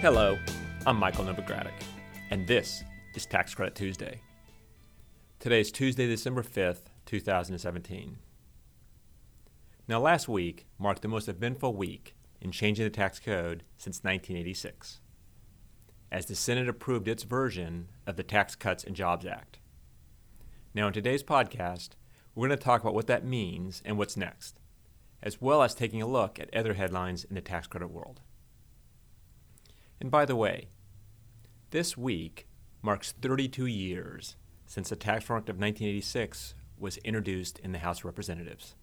Hello, I'm Michael Novogradac, and this is Tax Credit Tuesday. Today is Tuesday, December 5th, 2017. Now, last week marked the most eventful week in changing the tax code since 1986, as the Senate approved its version of the Tax Cuts and Jobs Act. Now, in today's podcast, we're going to talk about what that means and what's next, as well as taking a look at other headlines in the tax credit world. And by the way, this week marks 32 years since the Tax Reform Act of 1986 was introduced in the House of Representatives.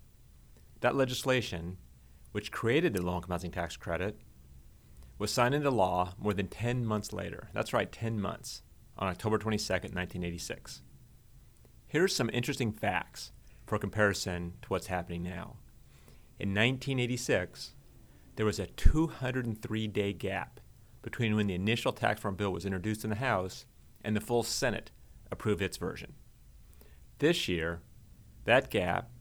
That legislation, which created the low income housing tax credit, was signed into law more than 10 months later. That's right, 10 months, on October 22, 1986. Here's some interesting facts for comparison to what's happening now. In 1986, there was a 203 day gap between when the initial tax reform bill was introduced in the House and the full Senate approved its version. This year, that gap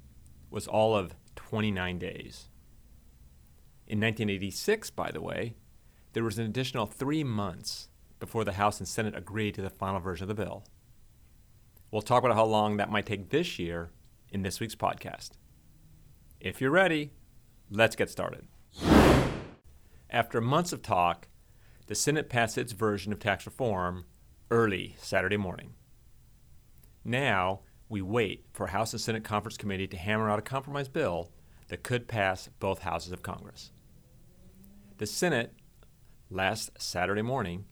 was all of 29 days. In 1986, by the way, there was an additional three months before the House and Senate agreed to the final version of the bill. We'll talk about how long that might take this year in this week's podcast. If you're ready, let's get started. After months of talk, the Senate passed its version of tax reform early Saturday morning. Now, we wait for House and Senate Conference Committee to hammer out a compromise bill that could pass both houses of Congress. The Senate, last Saturday morning,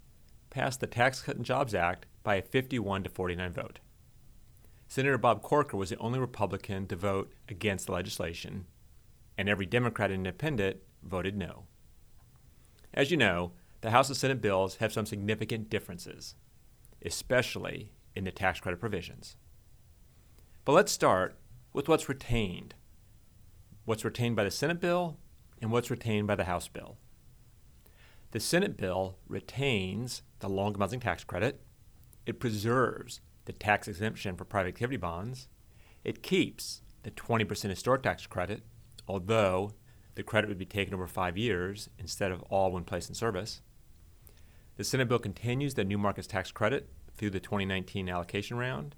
passed the Tax Cut and Jobs Act by a 51 to 49 vote. Senator Bob Corker was the only Republican to vote against the legislation, and every Democrat and independent voted no. As you know, the House and Senate bills have some significant differences, especially in the tax credit provisions. But let's start with what's retained what's retained by the Senate bill and what's retained by the House bill. The Senate bill retains the income housing tax credit, it preserves the tax exemption for private activity bonds, it keeps the 20% historic tax credit, although the credit would be taken over five years instead of all when placed in service. The Senate bill continues the new markets tax credit through the 2019 allocation round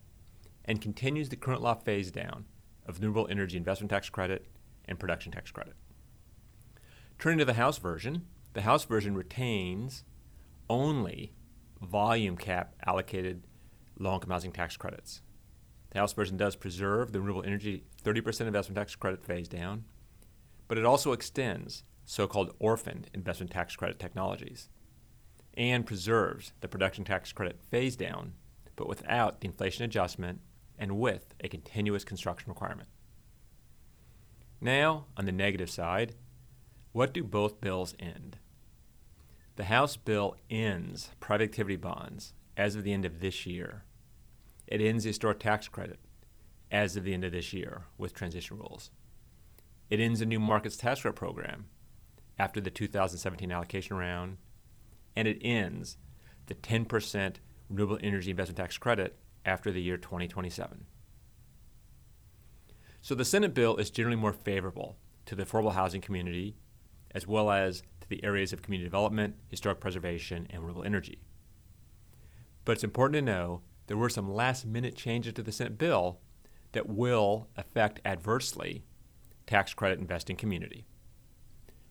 and continues the current law phase down of renewable energy investment tax credit and production tax credit. Turning to the House version, the House version retains only volume cap allocated low income housing tax credits. The House version does preserve the renewable energy 30% investment tax credit phase down, but it also extends so called orphaned investment tax credit technologies and preserves the production tax credit phase down, but without the inflation adjustment and with a continuous construction requirement. Now, on the negative side, what do both bills end? The House bill ends private activity bonds as of the end of this year. It ends the historic tax credit as of the end of this year with transition rules. It ends the new markets tax credit program after the 2017 allocation round and it ends the 10% renewable energy investment tax credit after the year 2027. So the Senate bill is generally more favorable to the affordable housing community as well as to the areas of community development, historic preservation, and renewable energy. But it's important to know there were some last minute changes to the Senate bill that will affect adversely tax credit investing community.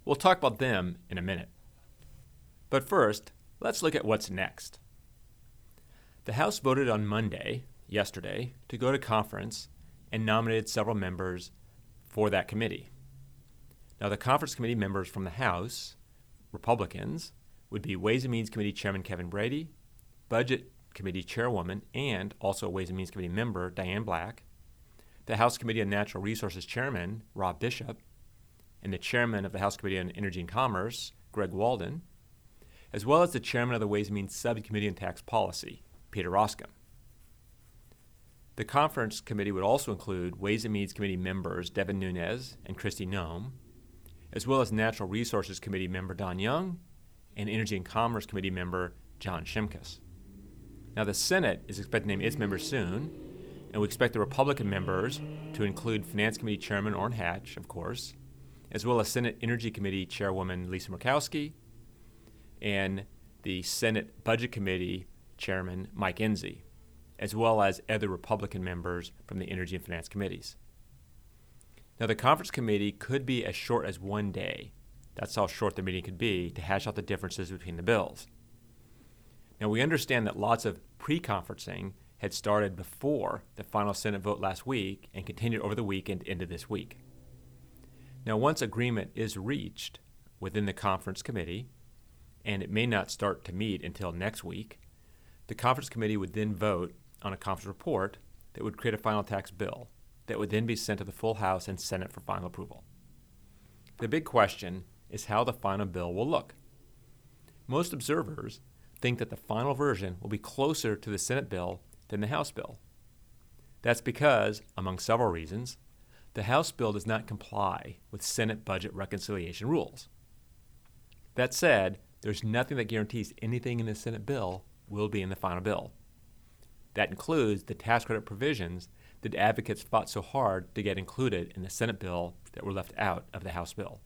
We'll talk about them in a minute. But first, let's look at what's next. The House voted on Monday, yesterday, to go to conference and nominated several members for that committee. Now, the conference committee members from the House, Republicans, would be Ways and Means Committee Chairman Kevin Brady, Budget Committee Chairwoman, and also Ways and Means Committee member Diane Black, the House Committee on Natural Resources Chairman Rob Bishop, and the Chairman of the House Committee on Energy and Commerce, Greg Walden, as well as the chairman of the Ways and Means Subcommittee on Tax Policy, Peter Roskam. The conference committee would also include Ways and Means Committee members Devin Nunes and Kristi Noem, as well as Natural Resources Committee member Don Young and Energy and Commerce Committee member John Shimkus. Now, the Senate is expected to name its members soon, and we expect the Republican members to include Finance Committee Chairman Orrin Hatch, of course, as well as Senate Energy Committee Chairwoman Lisa Murkowski and the Senate Budget Committee Chairman Mike Enzi, as well as other Republican members from the Energy and Finance Committees. Now, the conference committee could be as short as one day. That's how short the meeting could be to hash out the differences between the bills. Now, we understand that lots of pre conferencing had started before the final Senate vote last week and continued over the weekend into this week. Now, once agreement is reached within the conference committee, and it may not start to meet until next week, the conference committee would then vote on a conference report that would create a final tax bill that would then be sent to the full House and Senate for final approval. The big question is how the final bill will look. Most observers think that the final version will be closer to the Senate bill than the House bill. That's because, among several reasons, the House bill does not comply with Senate budget reconciliation rules. That said, there's nothing that guarantees anything in the Senate bill will be in the final bill. That includes the tax credit provisions that advocates fought so hard to get included in the Senate bill that were left out of the House bill.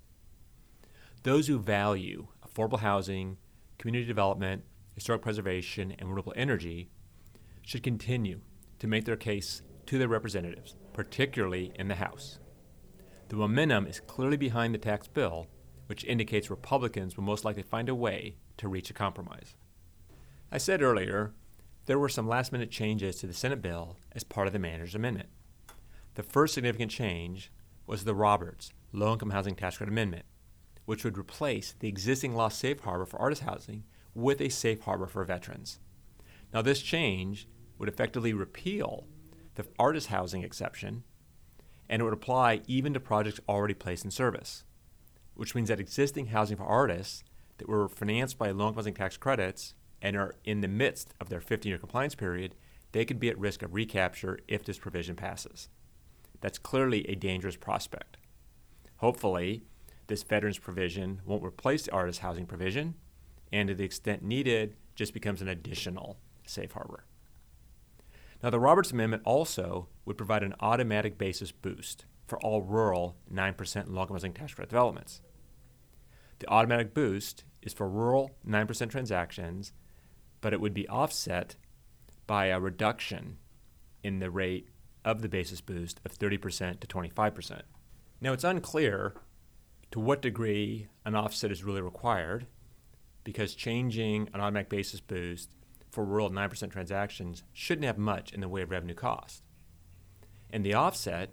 Those who value affordable housing, community development, historic preservation, and renewable energy should continue to make their case to their representatives, particularly in the House. The momentum is clearly behind the tax bill, which indicates Republicans will most likely find a way to reach a compromise. I said earlier there were some last minute changes to the Senate bill as part of the manager's amendment. The first significant change was the Roberts Low Income Housing Tax Credit Amendment, which would replace the existing law safe harbor for artist housing with a safe harbor for veterans. Now, this change would effectively repeal the artist housing exception and it would apply even to projects already placed in service, which means that existing housing for artists that were financed by income housing tax credits and are in the midst of their 15 year compliance period, they could be at risk of recapture if this provision passes. That's clearly a dangerous prospect. Hopefully, this veterans provision won't replace the artist housing provision, and to the extent needed, just becomes an additional safe harbor. Now, the Roberts Amendment also would provide an automatic basis boost for all rural 9% low income housing tax credit developments. The automatic boost is for rural 9% transactions but it would be offset by a reduction in the rate of the basis boost of 30% to 25%. Now, it's unclear to what degree an offset is really required because changing an automatic basis boost for rural 9% transactions shouldn't have much in the way of revenue cost. And the offset,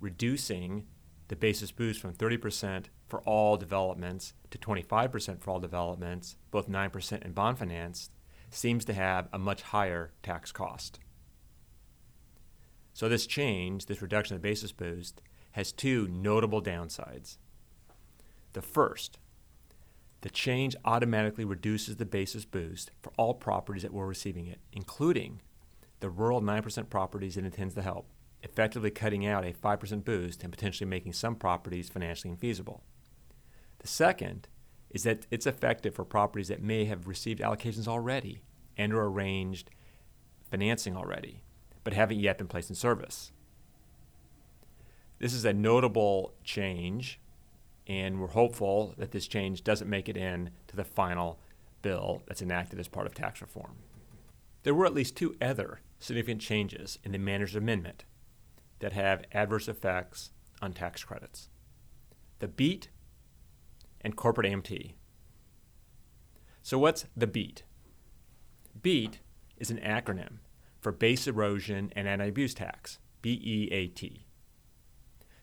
reducing the basis boost from 30% for all developments to 25% for all developments, both 9% and bond financed, seems to have a much higher tax cost. So, this change, this reduction of the basis boost, has two notable downsides. The first, the change automatically reduces the basis boost for all properties that were receiving it, including the rural 9% properties it intends to help, effectively cutting out a 5% boost and potentially making some properties financially infeasible. The second is that it's effective for properties that may have received allocations already and or arranged financing already, but haven't yet been placed in service. This is a notable change, and we're hopeful that this change doesn't make it in to the final bill that's enacted as part of tax reform. There were at least two other significant changes in the manager's amendment that have adverse effects on tax credits. The BEAT and corporate AMT. So, what's the BEAT? BEAT is an acronym for Base Erosion and Anti Abuse Tax, BEAT.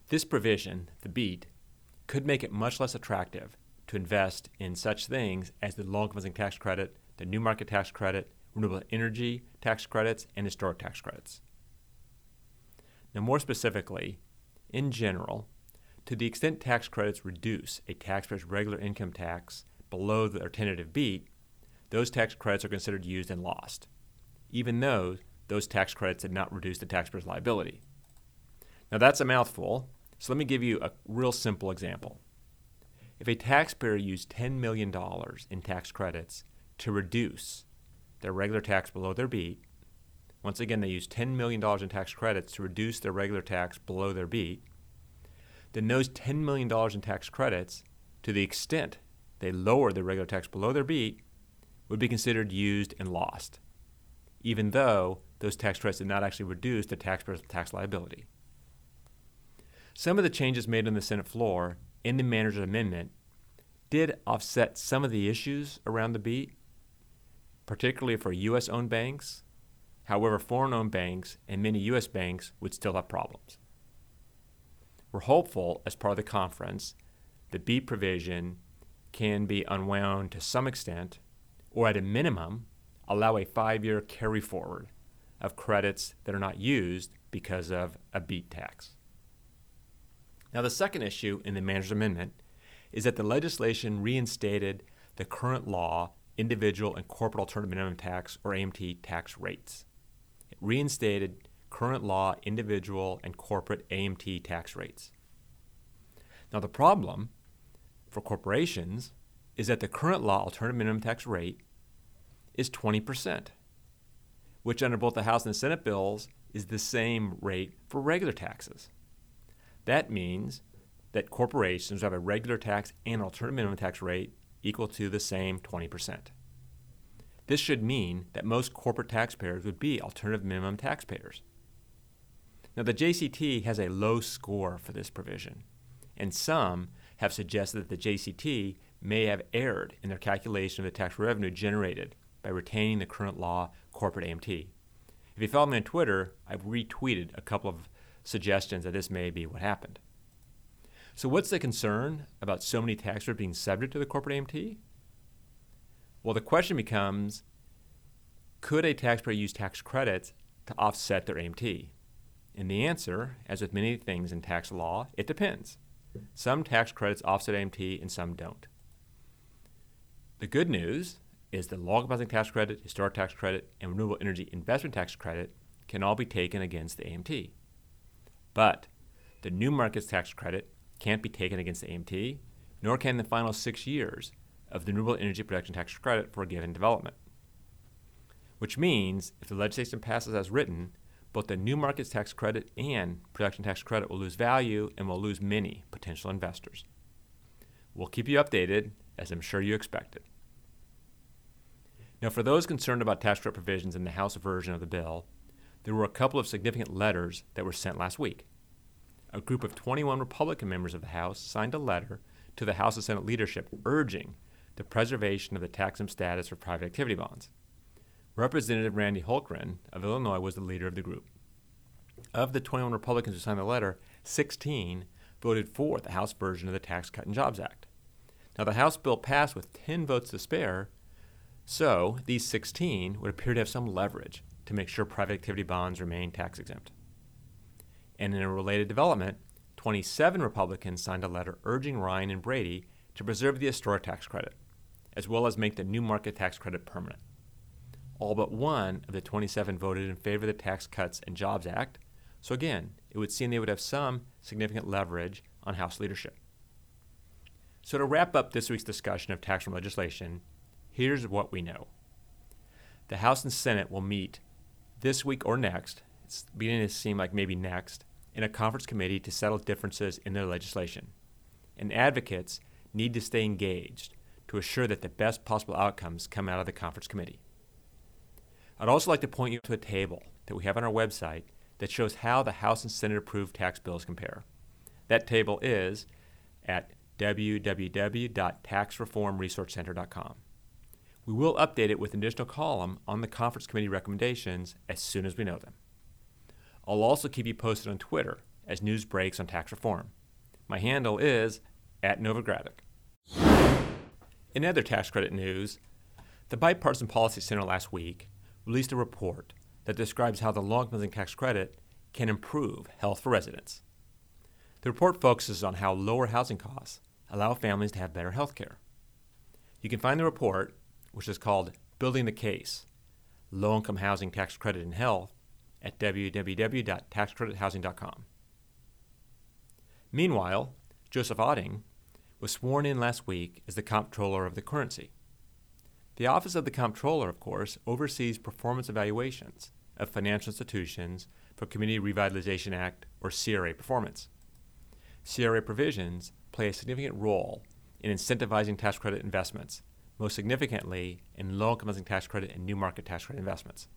This provision, the BEAT, could make it much less attractive to invest in such things as the income tax credit, the new market tax credit, renewable energy tax credits, and historic tax credits. Now, more specifically, in general, to the extent tax credits reduce a taxpayer's regular income tax below their tentative beat, those tax credits are considered used and lost, even though those tax credits did not reduce the taxpayer's liability. Now that's a mouthful, so let me give you a real simple example. If a taxpayer used $10 million in tax credits to reduce their regular tax below their beat, once again, they used $10 million in tax credits to reduce their regular tax below their beat, then those $10 million in tax credits, to the extent they lower their regular tax below their beat, would be considered used and lost, even though those tax credits did not actually reduce the taxpayer's tax liability. Some of the changes made on the Senate floor in the manager's amendment did offset some of the issues around the beat, particularly for U.S. owned banks. However, foreign owned banks and many U.S. banks would still have problems. We're hopeful, as part of the conference, the beat provision can be unwound to some extent, or at a minimum, allow a five year carry forward of credits that are not used because of a beat tax. Now, the second issue in the manager's amendment is that the legislation reinstated the current law individual and corporate alternative minimum tax or AMT tax rates. Reinstated current law individual and corporate AMT tax rates. Now, the problem for corporations is that the current law alternative minimum tax rate is 20%, which under both the House and the Senate bills is the same rate for regular taxes. That means that corporations have a regular tax and alternative minimum tax rate equal to the same 20%. This should mean that most corporate taxpayers would be alternative minimum taxpayers. Now, the JCT has a low score for this provision, and some have suggested that the JCT may have erred in their calculation of the tax revenue generated by retaining the current law corporate AMT. If you follow me on Twitter, I've retweeted a couple of suggestions that this may be what happened. So, what's the concern about so many taxpayers being subject to the corporate AMT? Well, the question becomes could a taxpayer use tax credits to offset their AMT? And the answer, as with many things in tax law, it depends. Some tax credits offset AMT and some don't. The good news is the compounding tax credit, historic tax credit, and renewable energy investment tax credit can all be taken against the AMT. But the new markets tax credit can't be taken against the AMT, nor can the final six years of the renewable energy production tax credit for a given development. Which means if the legislation passes as written, both the new markets tax credit and production tax credit will lose value and will lose many potential investors. We'll keep you updated, as I'm sure you expected. Now, for those concerned about tax credit provisions in the House version of the bill, there were a couple of significant letters that were sent last week. A group of 21 Republican members of the House signed a letter to the House and Senate leadership urging the preservation of the tax exempt status for private activity bonds. Representative Randy Hultgren of Illinois was the leader of the group. Of the 21 Republicans who signed the letter, 16 voted for the House version of the Tax Cut and Jobs Act. Now, the House bill passed with 10 votes to spare, so these 16 would appear to have some leverage to make sure private activity bonds remain tax exempt. And in a related development, 27 Republicans signed a letter urging Ryan and Brady to preserve the historic tax credit, as well as make the new market tax credit permanent. All but one of the 27 voted in favor of the Tax Cuts and Jobs Act, so again, it would seem they would have some significant leverage on House leadership. So, to wrap up this week's discussion of tax reform legislation, here's what we know the House and Senate will meet this week or next, it's beginning to seem like maybe next, in a conference committee to settle differences in their legislation. And advocates need to stay engaged to assure that the best possible outcomes come out of the conference committee. I'd also like to point you to a table that we have on our website that shows how the House and Senate approved tax bills compare. That table is at www.taxreformresourcecenter.com. We will update it with an additional column on the conference committee recommendations as soon as we know them. I'll also keep you posted on Twitter as news breaks on tax reform. My handle is at Novogradac. In other tax credit news, the Bipartisan Policy Center last week released a report that describes how the long living tax credit can improve health for residents. The report focuses on how lower housing costs allow families to have better health care. You can find the report which is called Building the Case Low Income Housing Tax Credit and Health at www.taxcredithousing.com. Meanwhile, Joseph Otting was sworn in last week as the Comptroller of the currency. The Office of the Comptroller, of course, oversees performance evaluations of financial institutions for Community Revitalization Act or CRA performance. CRA provisions play a significant role in incentivizing tax credit investments, most significantly in low income tax credit and new market tax credit investments.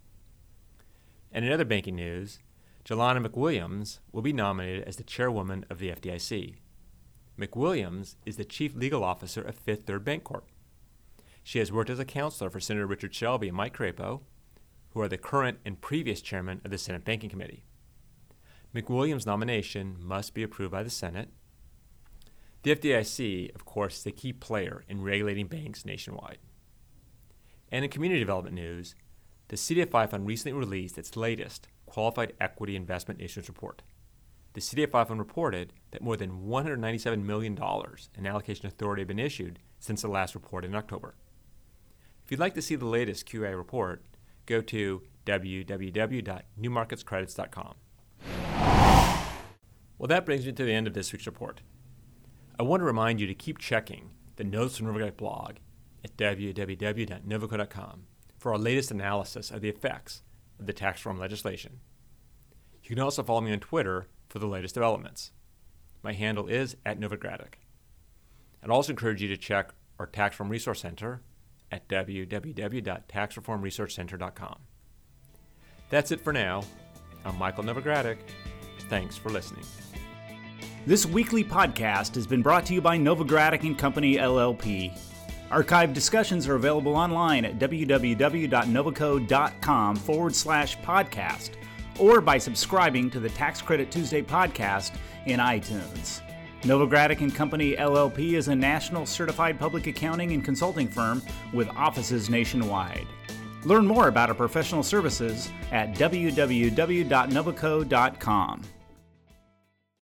And in other banking news, Jelena McWilliams will be nominated as the chairwoman of the FDIC. McWilliams is the chief legal officer of Fifth Third Bancorp. She has worked as a counselor for Senator Richard Shelby and Mike Crapo, who are the current and previous chairman of the Senate Banking Committee. McWilliams' nomination must be approved by the Senate. The FDIC, of course, is a key player in regulating banks nationwide. And in community development news, the CDFI Fund recently released its latest Qualified Equity Investment Issuance Report. The CDFI Fund reported that more than $197 million in allocation authority have been issued since the last report in October. If you'd like to see the latest QEI report, go to www.newmarketscredits.com. Well, that brings me to the end of this week's report. I want to remind you to keep checking the Notes from Novogradac blog at www.novoco.com for our latest analysis of the effects of the tax reform legislation. You can also follow me on Twitter for the latest developments. My handle is at Novogradac. I'd also encourage you to check our Tax Reform Resource Center at www.taxreformresourcecenter.com. That's it for now. I'm Michael Novogradac. Thanks for listening. This weekly podcast has been brought to you by Novogradac and Company LLP. Archived discussions are available online at www.novoco.com forward slash podcast or by subscribing to the Tax Credit Tuesday podcast in iTunes. Novogradac and Company LLP is a national certified public accounting and consulting firm with offices nationwide. Learn more about our professional services at www.novoco.com.